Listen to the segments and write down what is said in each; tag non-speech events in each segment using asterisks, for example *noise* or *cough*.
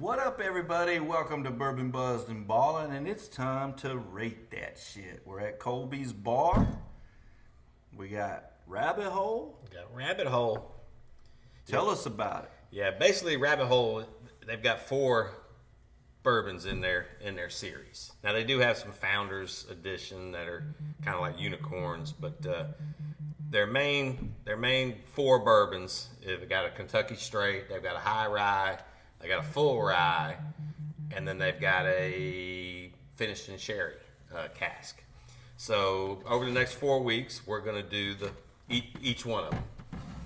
What up, everybody? Welcome to Bourbon Buzzed and Ballin', and it's time to rate that shit. We're at Kolby's Bar. We got Rabbit Hole. We got Rabbit Hole. Tell us about it. Yeah, basically Rabbit Hole. They've got four bourbons in their in their series. Now they do have some Founders Edition that are kind of like unicorns, but uh, their main their main four bourbons. They've got a Kentucky Straight. They've got a High Rye. They got a Full Rye, and then they've got a finished in sherry uh, cask. So over the next four weeks, we're going to do the each, each one of them.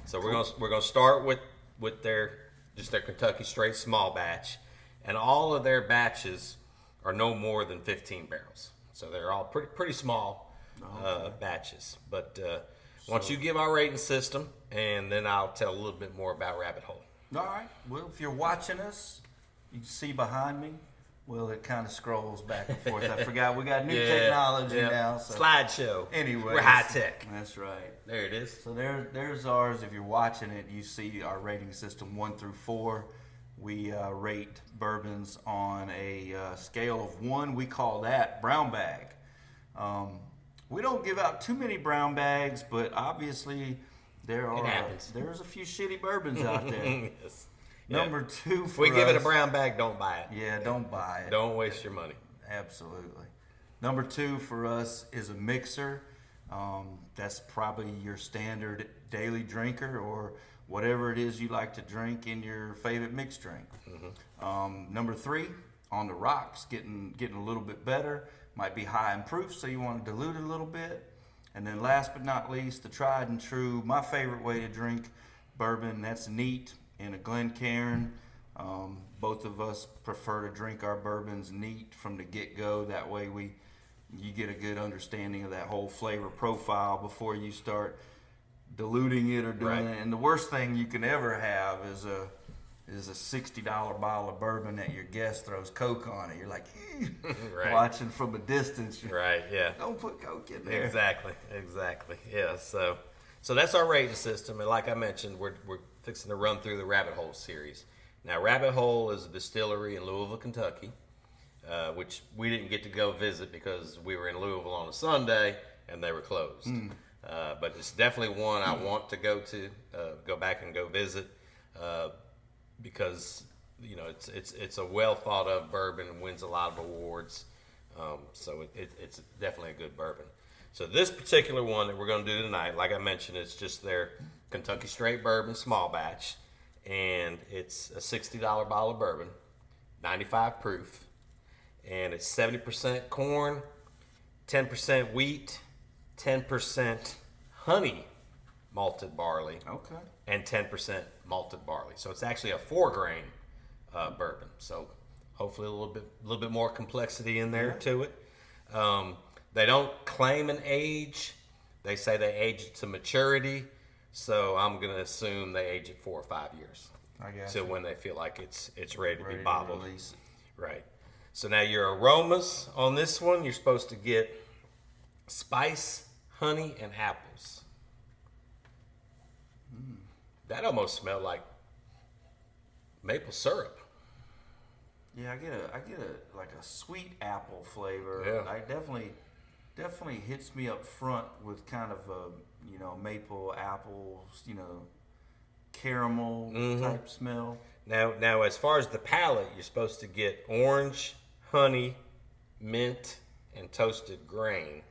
So we're going to we're going to start with with their just their Kentucky Straight small batch, and all of their batches are no more than 15 barrels. So they're all pretty pretty small uh, batches. But uh, once you give our rating system, and then I'll tell a little bit more about Rabbit Hole. All right. Well, if you're watching us, you can see behind me. Well, it kind of scrolls back and forth. I forgot we got new *laughs* technology yeah. now. So Slideshow. Anyway, we're high tech. That's right. There it is. So there, there's ours. If you're watching it, you see our rating system one through four. We uh, rate bourbons on a uh, scale of one. We call that brown bag. Um, we don't give out too many brown bags, but obviously there are happens. there's a few shitty bourbons out there. *laughs* yes. *laughs* Number two, If for we give it a brown bag, don't buy it. Yeah, don't buy it. Don't waste your money. Absolutely. Number two for us is a mixer. Um, that's probably your standard daily drinker or whatever it is you like to drink in your favorite mixed drink. Um, number three, on the rocks, getting getting a little bit better. Might be high in proof, so you want to dilute it a little bit. And then last but not least, the tried and true, my favorite way to drink bourbon, that's neat in a Glencairn. Um, both of us prefer to drink our bourbons neat from the get go. That way, we you get a good understanding of that whole flavor profile before you start diluting it or doing Right. it. And the worst thing you can ever have is a is a sixty dollar bottle of bourbon that your guest throws Coke on it. You're like *laughs* *laughs* Right. watching from a distance. Right, yeah. Don't put Coke in there. Exactly, exactly. Yeah, so so that's our rating system, and like I mentioned, we're we're fixing to run through the Rabbit Hole series. Now, Rabbit Hole is a distillery in Louisville, Kentucky, uh, which we didn't get to go visit because we were in Louisville on a Sunday and they were closed. Uh, but it's definitely one I want to go to, uh, go back and go visit, uh, because you know it's it's it's a well thought of bourbon and wins a lot of awards. Um, so it, it, it's definitely a good bourbon. So this particular one that we're going to do tonight, like I mentioned, it's just their Kentucky Straight Bourbon small batch, and it's a sixty dollar bottle of bourbon, ninety five proof, and it's seventy percent corn, ten percent wheat, ten percent honey malted barley, Okay. and 10% malted barley. So it's actually a four grain uh, bourbon. So hopefully a little bit, a little bit more complexity in there to it. Um, they don't claim an age. They say they age it to maturity. So I'm going to assume they age it four or five years. I got To when they feel like it's it's ready to Ready be to bottled. it. Right. So now your aromas on this one, you're supposed to get spice, honey, and apples. That almost smelled like maple syrup. Yeah, I get a I get a like a sweet apple flavor. Yeah. I definitely definitely hits me up front with kind of a you know maple apples, you know, caramel Mm-hmm. type smell. Now, now as far as the palate, you're supposed to get orange, honey, mint, and toasted grain,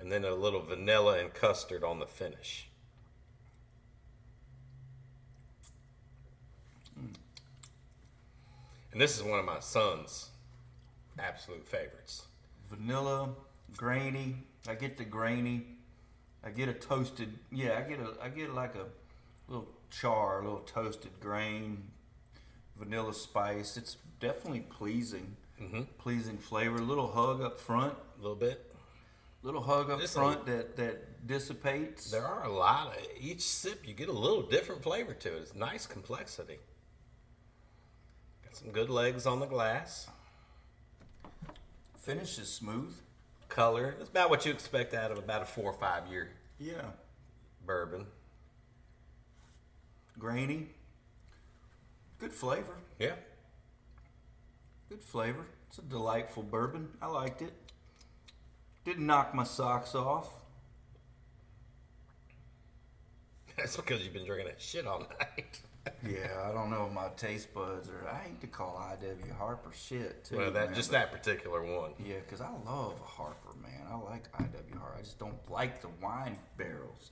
and then a little vanilla and custard on the finish. And this is one of my son's absolute favorites. Vanilla, grainy. I get the grainy. I get a toasted. Yeah, I get a I get like a little char, a little toasted grain, vanilla spice. It's definitely pleasing. Mm-hmm. Pleasing flavor. A little hug up front. A little bit. Little hug up This front that that dissipates. There are a lot of each sip. You get a little different flavor to it. It's nice complexity. Some good legs on the glass. Finish is smooth. Color. It's about what you expect out of about a four or five year Yeah. bourbon. Grainy. Good flavor. Yeah. Good flavor. It's a delightful bourbon. I liked it. Didn't knock my socks off. *laughs* That's because you've been drinking that shit all *laughs* night. Yeah, I don't know if my taste buds are. I hate to call I.W. Harper shit too. well, that man, just that particular one. Yeah, because I love a Harper, man. I like I.W. Harper. I just don't like the wine barrels.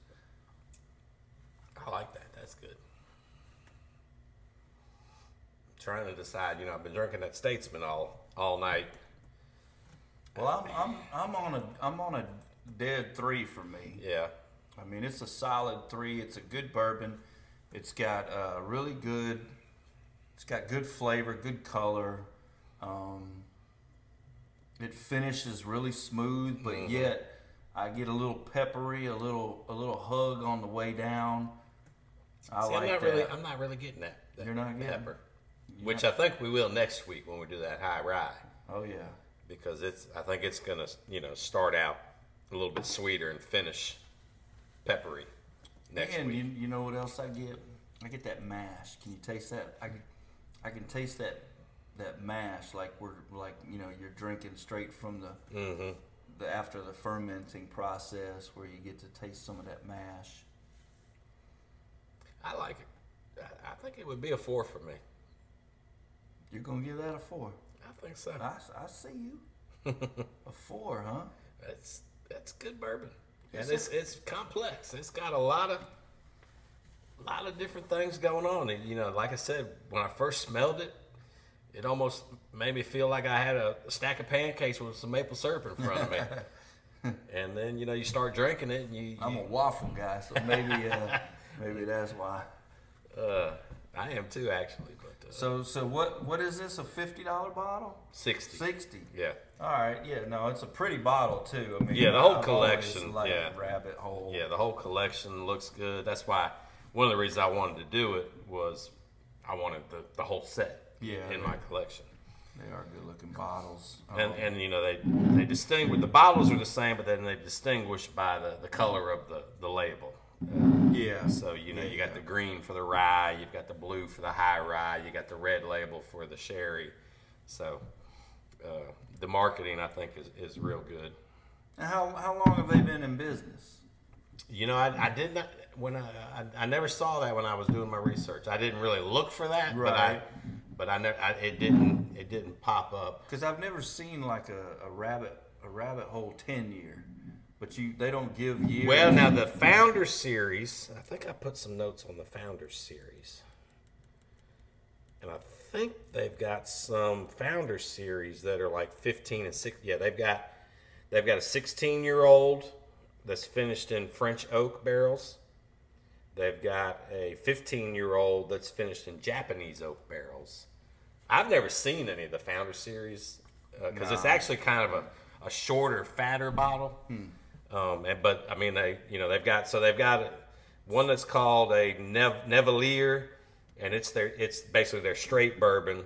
I like that. That's good. I'm Trying to decide, you know, I've been drinking that Statesman all all night. Well, I'm I'm I'm on a I'm on a dead three for me. Yeah. I mean, it's a solid three. It's a good bourbon. It's got uh, really good. It's got good flavor, good color. Um, it finishes really smooth, but Mm-hmm. yet I get a little peppery, a little a little hug on the way down. I See, like I'm not that. really I'm not really getting that. that You're not getting- pepper. Which I think we will next week when we do that high rye. oh yeah, Because it's I think it's gonna, you know, start out a little bit sweeter and finish peppery next and week. you, you know what else I get? I get that mash. Can you taste that? I can, I can taste that that mash like we're like you know you're drinking straight from the Mm-hmm. the after the fermenting process where you get to taste some of that mash. I like it. I, I think it would be a four for me. You're gonna give that a four. I think so. I, I see you. *laughs* a four, huh? That's that's good bourbon, and it's it's complex. It's got a lot of a lot of different things going on. And, you know, like I said, when I first smelled it, it almost made me feel like I had a stack of pancakes with some maple syrup in front of me. *laughs* and then you know you start drinking it, and you, I'm you a waffle guy, so maybe uh, *laughs* maybe that's why. uh, I am too actually, but uh, So so what what is this? A fifty dollar bottle? sixty. Sixty. Yeah, All right, yeah, no, it's a pretty bottle too. I mean, Yeah, the whole I've collection, liked yeah. rabbit hole. yeah. The whole collection looks good. That's why one of the reasons I wanted to do it was I wanted the, the whole set Yeah, in my collection. they are good looking bottles. And, Um, and you know they they distinguish the bottles are the same, but then they distinguish by the, the color of the, the label. Yeah, So you know Yeah, you got the green for the rye, you've got the blue for the high rye, you got the red label for the sherry. So uh, the marketing I think is, is real good. How how long have they been in business? You know, I, I did not when I, I I never saw that when I was doing my research. I didn't really look for that, but I but I, never, I it didn't it didn't pop up. Because I've never seen like a, a rabbit a rabbit hole ten year, but you they don't give you. Well, now the Founder series, I think I put some notes on the Founder series. And I think they've got some Founder series that are like 15 and 6. Yeah, they've got they've got a 16-year-old that's finished in French oak barrels. They've got a 15-year-old that's finished in Japanese oak barrels. I've never seen any of the Founder series uh, because it's No. actually kind of a, a shorter, fatter bottle. Hmm. Um, and, but I mean, they you know they've got so they've got one that's called a Nev- Nevallier, and it's their it's basically their straight bourbon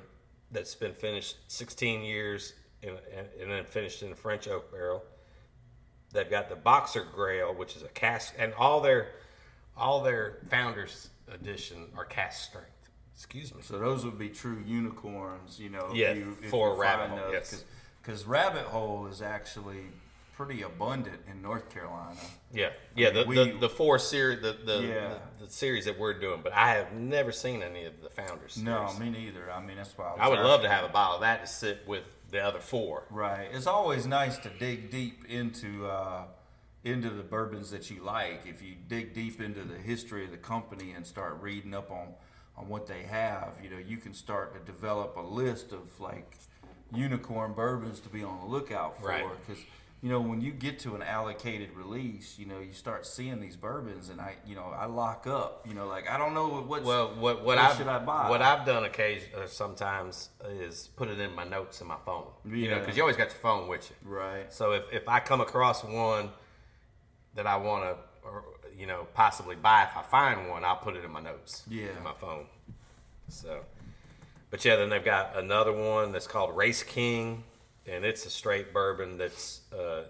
that's been finished 16 years in, and, and then finished in a French oak barrel. They've got the Boxergrail, which is a cast, and all their all their Founders edition are cast strength. Excuse me. So those would be true unicorns, you know. Yeah, if you, if for you rabbit find hole, those, yes. Because rabbit hole is actually pretty abundant in North Carolina. Yeah, yeah. The, we- the, the four series, the the, Yeah. the the series that we're doing, but I have never seen any of the Founders. Series. No, me neither. I mean, that's why I, I would love to have a bottle of that to sit with the other four. Right. It's always nice to dig deep into uh, into the bourbons that you like. If you dig deep into the history of the company and start reading up on on what they have, you know, you can start to develop a list of like unicorn bourbons to be on the lookout for. Right. You know, when you get to an allocated release, you know, you start seeing these bourbons, and I, you know, I lock up. You know, like I don't know what's Well, what what what I've should I buy? what I've done occasion uh, sometimes is put it in my notes in my phone. You know, Yeah. because you always got your phone with you. right. So if, if I come across one that I want to, or you know, possibly buy, if I find one, I'll put it in my notes. Yeah. In my phone. So, but yeah, then they've got another one that's called Raceking, and it's a straight bourbon that's uh,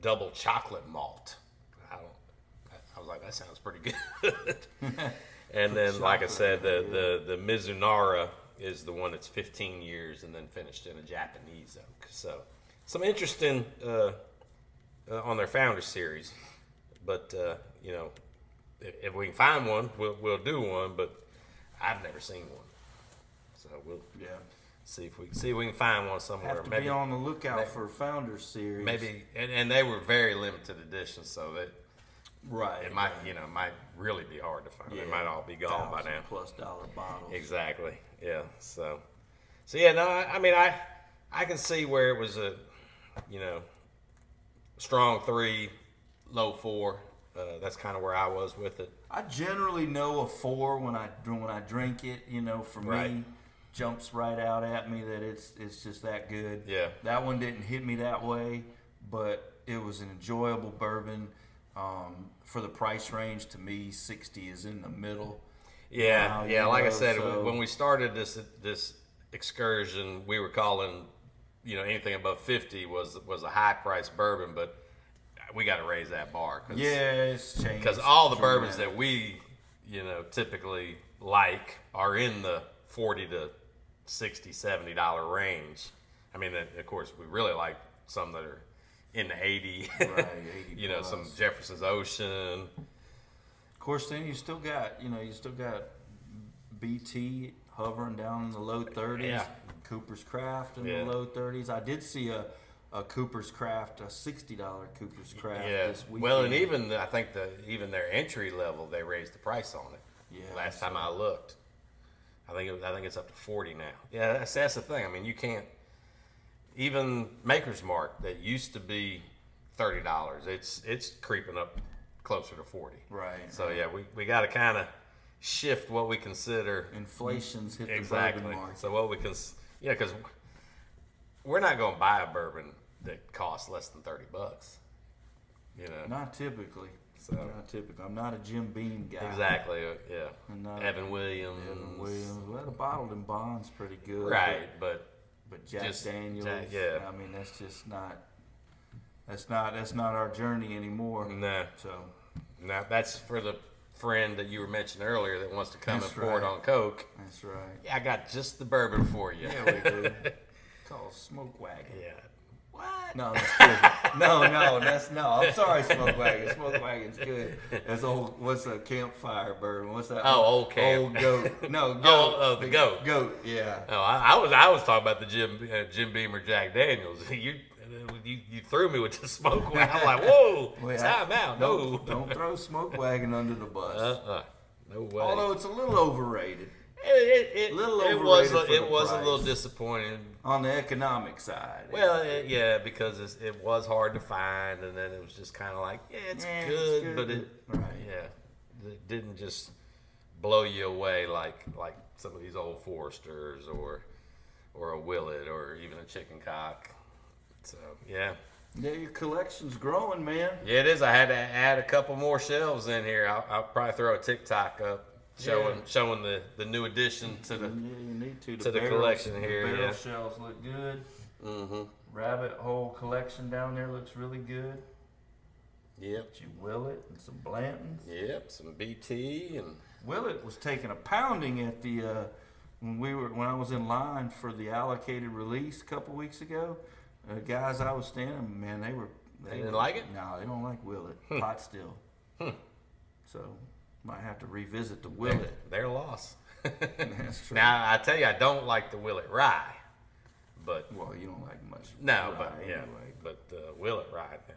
double chocolate malt. I don't. I- was like, that sounds pretty good. *laughs* And then, like I said, the, the, the Mizunara is the one that's 15 years and then finished in a Japanese oak. So, some interesting uh, uh, on their founder series. But, uh, you know, if, if we can find one, we'll, we'll do one. But I've never seen one. So, we'll Yeah. See if we see if we can find one somewhere. Have to maybe, be on the lookout maybe- for Founders Series. maybe, and, and they were very limited editions, so that Right. it might, you know, might really be hard to find. They might all be gone by now. Plus dollar bottles. Exactly. Yeah. So, so yeah. No, I, I mean, I, I can see where it was a, you know, strong three, low four. Uh, that's kind of where I was with it. I generally know a four when I when I drink it. You know, for Right. me, jumps right out at me that it's it's just that good. Yeah. That one didn't hit me that way, but it was an enjoyable bourbon. Um, for the price range, to me, sixty is in the middle. Yeah. Wow, yeah. Like I said, so- when we started this this excursion, we were calling, you know, anything above fifty was was a high price bourbon, but we got to raise that bar. Cause, Yeah, it's changed because all the bourbons that we you know typically like are in the 40 to 60 70 dollar range i mean of course we really like some that are in the 80 Right, 80 *laughs* you know some jefferson's ocean Of course, then you still got you know you still got BT hovering down in the low thirties. Yeah. Cooper's Craft in Yeah. the low thirties. I did see a, a Cooper's Craft, a sixty dollar Cooper's Craft yeah this weekend. well and even the, i think the even their entry level they raised the price on it Yeah, last time i looked i think it was, i think it's up to 40 now yeah that's, that's the thing i mean you can't even maker's mark that used to be $30 it's it's creeping up closer to 40 right. So yeah, we, we got to kind of shift what we consider inflation's hit the exactly. bourbon market. So what we can, yeah, because we're not going to buy a bourbon that costs less than thirty bucks. You know, Not typically. So- Not typically. I'm not a Jim Beam guy. exactly. uh, Yeah, Evan Williams. Evan Williams. Well, the bottled in bonds pretty good. Right, but But, but Jack Just Daniels. Jack- yeah. I mean, that's just not. That's not. That's not our journey anymore. no, So. no, that's for the friend that you were mentioning earlier that wants to come That's and pour it on Coke. That's right. Yeah, I got just the bourbon for you. Yeah, we do. *laughs* Called Smoke Wagon. yeah. What? No, that's good. no, no, that's no. I'm sorry, Smoke Wagon. Smoke Wagon's good. That's old. What's a campfire bourbon? What's that? Oh, old camp. Old goat. No, goat. Oh, oh, the goat. Goat. Yeah. Oh, I, I was I was talking about the Jim uh, Jim Beam or Jack Daniels. *laughs* You, you you threw me with the smoke. wagon. I'm like, whoa, *laughs* Well, time out. No, Don't, don't throw Smoke Wagon under the bus. uh, uh no way. Although it's a little overrated it, it, it, little it was for it was a little disappointing. on the economic side. Well, it, yeah, because it's, it was hard to find, and then it was just kind of like, yeah, it's, Yeah, it's good, good, but it, right. yeah, it didn't just blow you away like like some of these old Foresters or or a Willet or even a Chicken Cock. So yeah. yeah, your collection's growing, man. Yeah, it is. I had to add a couple more shelves in here. I'll, I'll probably throw a TikTok up showing Yeah. showing the, the new addition to the. You need to. to the barrels- collection the here, barrel yeah. shelves look good. Mm-hmm. Rabbit hole collection down there looks really good. Yep. But you Willet and some Blantons. Yep. Some BT and Willet was taking a pounding at the uh, when we were when I was in line for the allocated release a couple weeks ago. Uh, guys, I was standing, man, they were They didn't were- like it? No, they don't like Willet. *laughs* Pot still. Hmm. So might have to revisit the Willet. their loss. *laughs* That's true. now I tell you, I don't like the Willet Rye, but Well, you don't like much. no, but yeah, anyway. but uh, Willet Rye. yeah.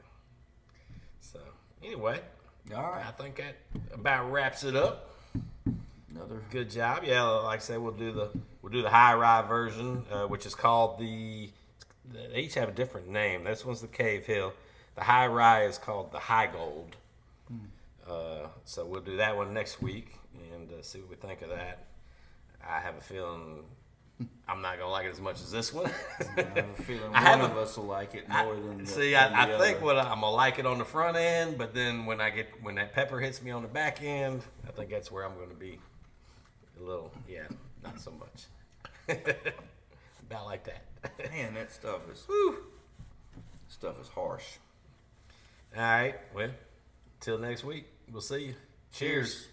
So anyway, All right, I think that about wraps it up. another. Good job. Yeah, like I said, we'll do the we'll do the high rye version, uh, which is called the. They each have a different name. This one's the Cavehill. The high rye is called the Heigold. Uh, so we'll do that one next week and uh, see what we think of that. I have a feeling I'm not gonna like it as much as this one. I have a feeling *laughs* I one of us will like it I- more than the, see, than I, the I think what I, I'm gonna like it on the front end, but then when I get when that pepper hits me on the back end, I think that's where I'm gonna be a little, yeah, not so much. *laughs* About like that. Man, that stuff is *laughs* Whew. stuff is harsh. All right, well, till next week, we'll see you. Cheers. Cheers.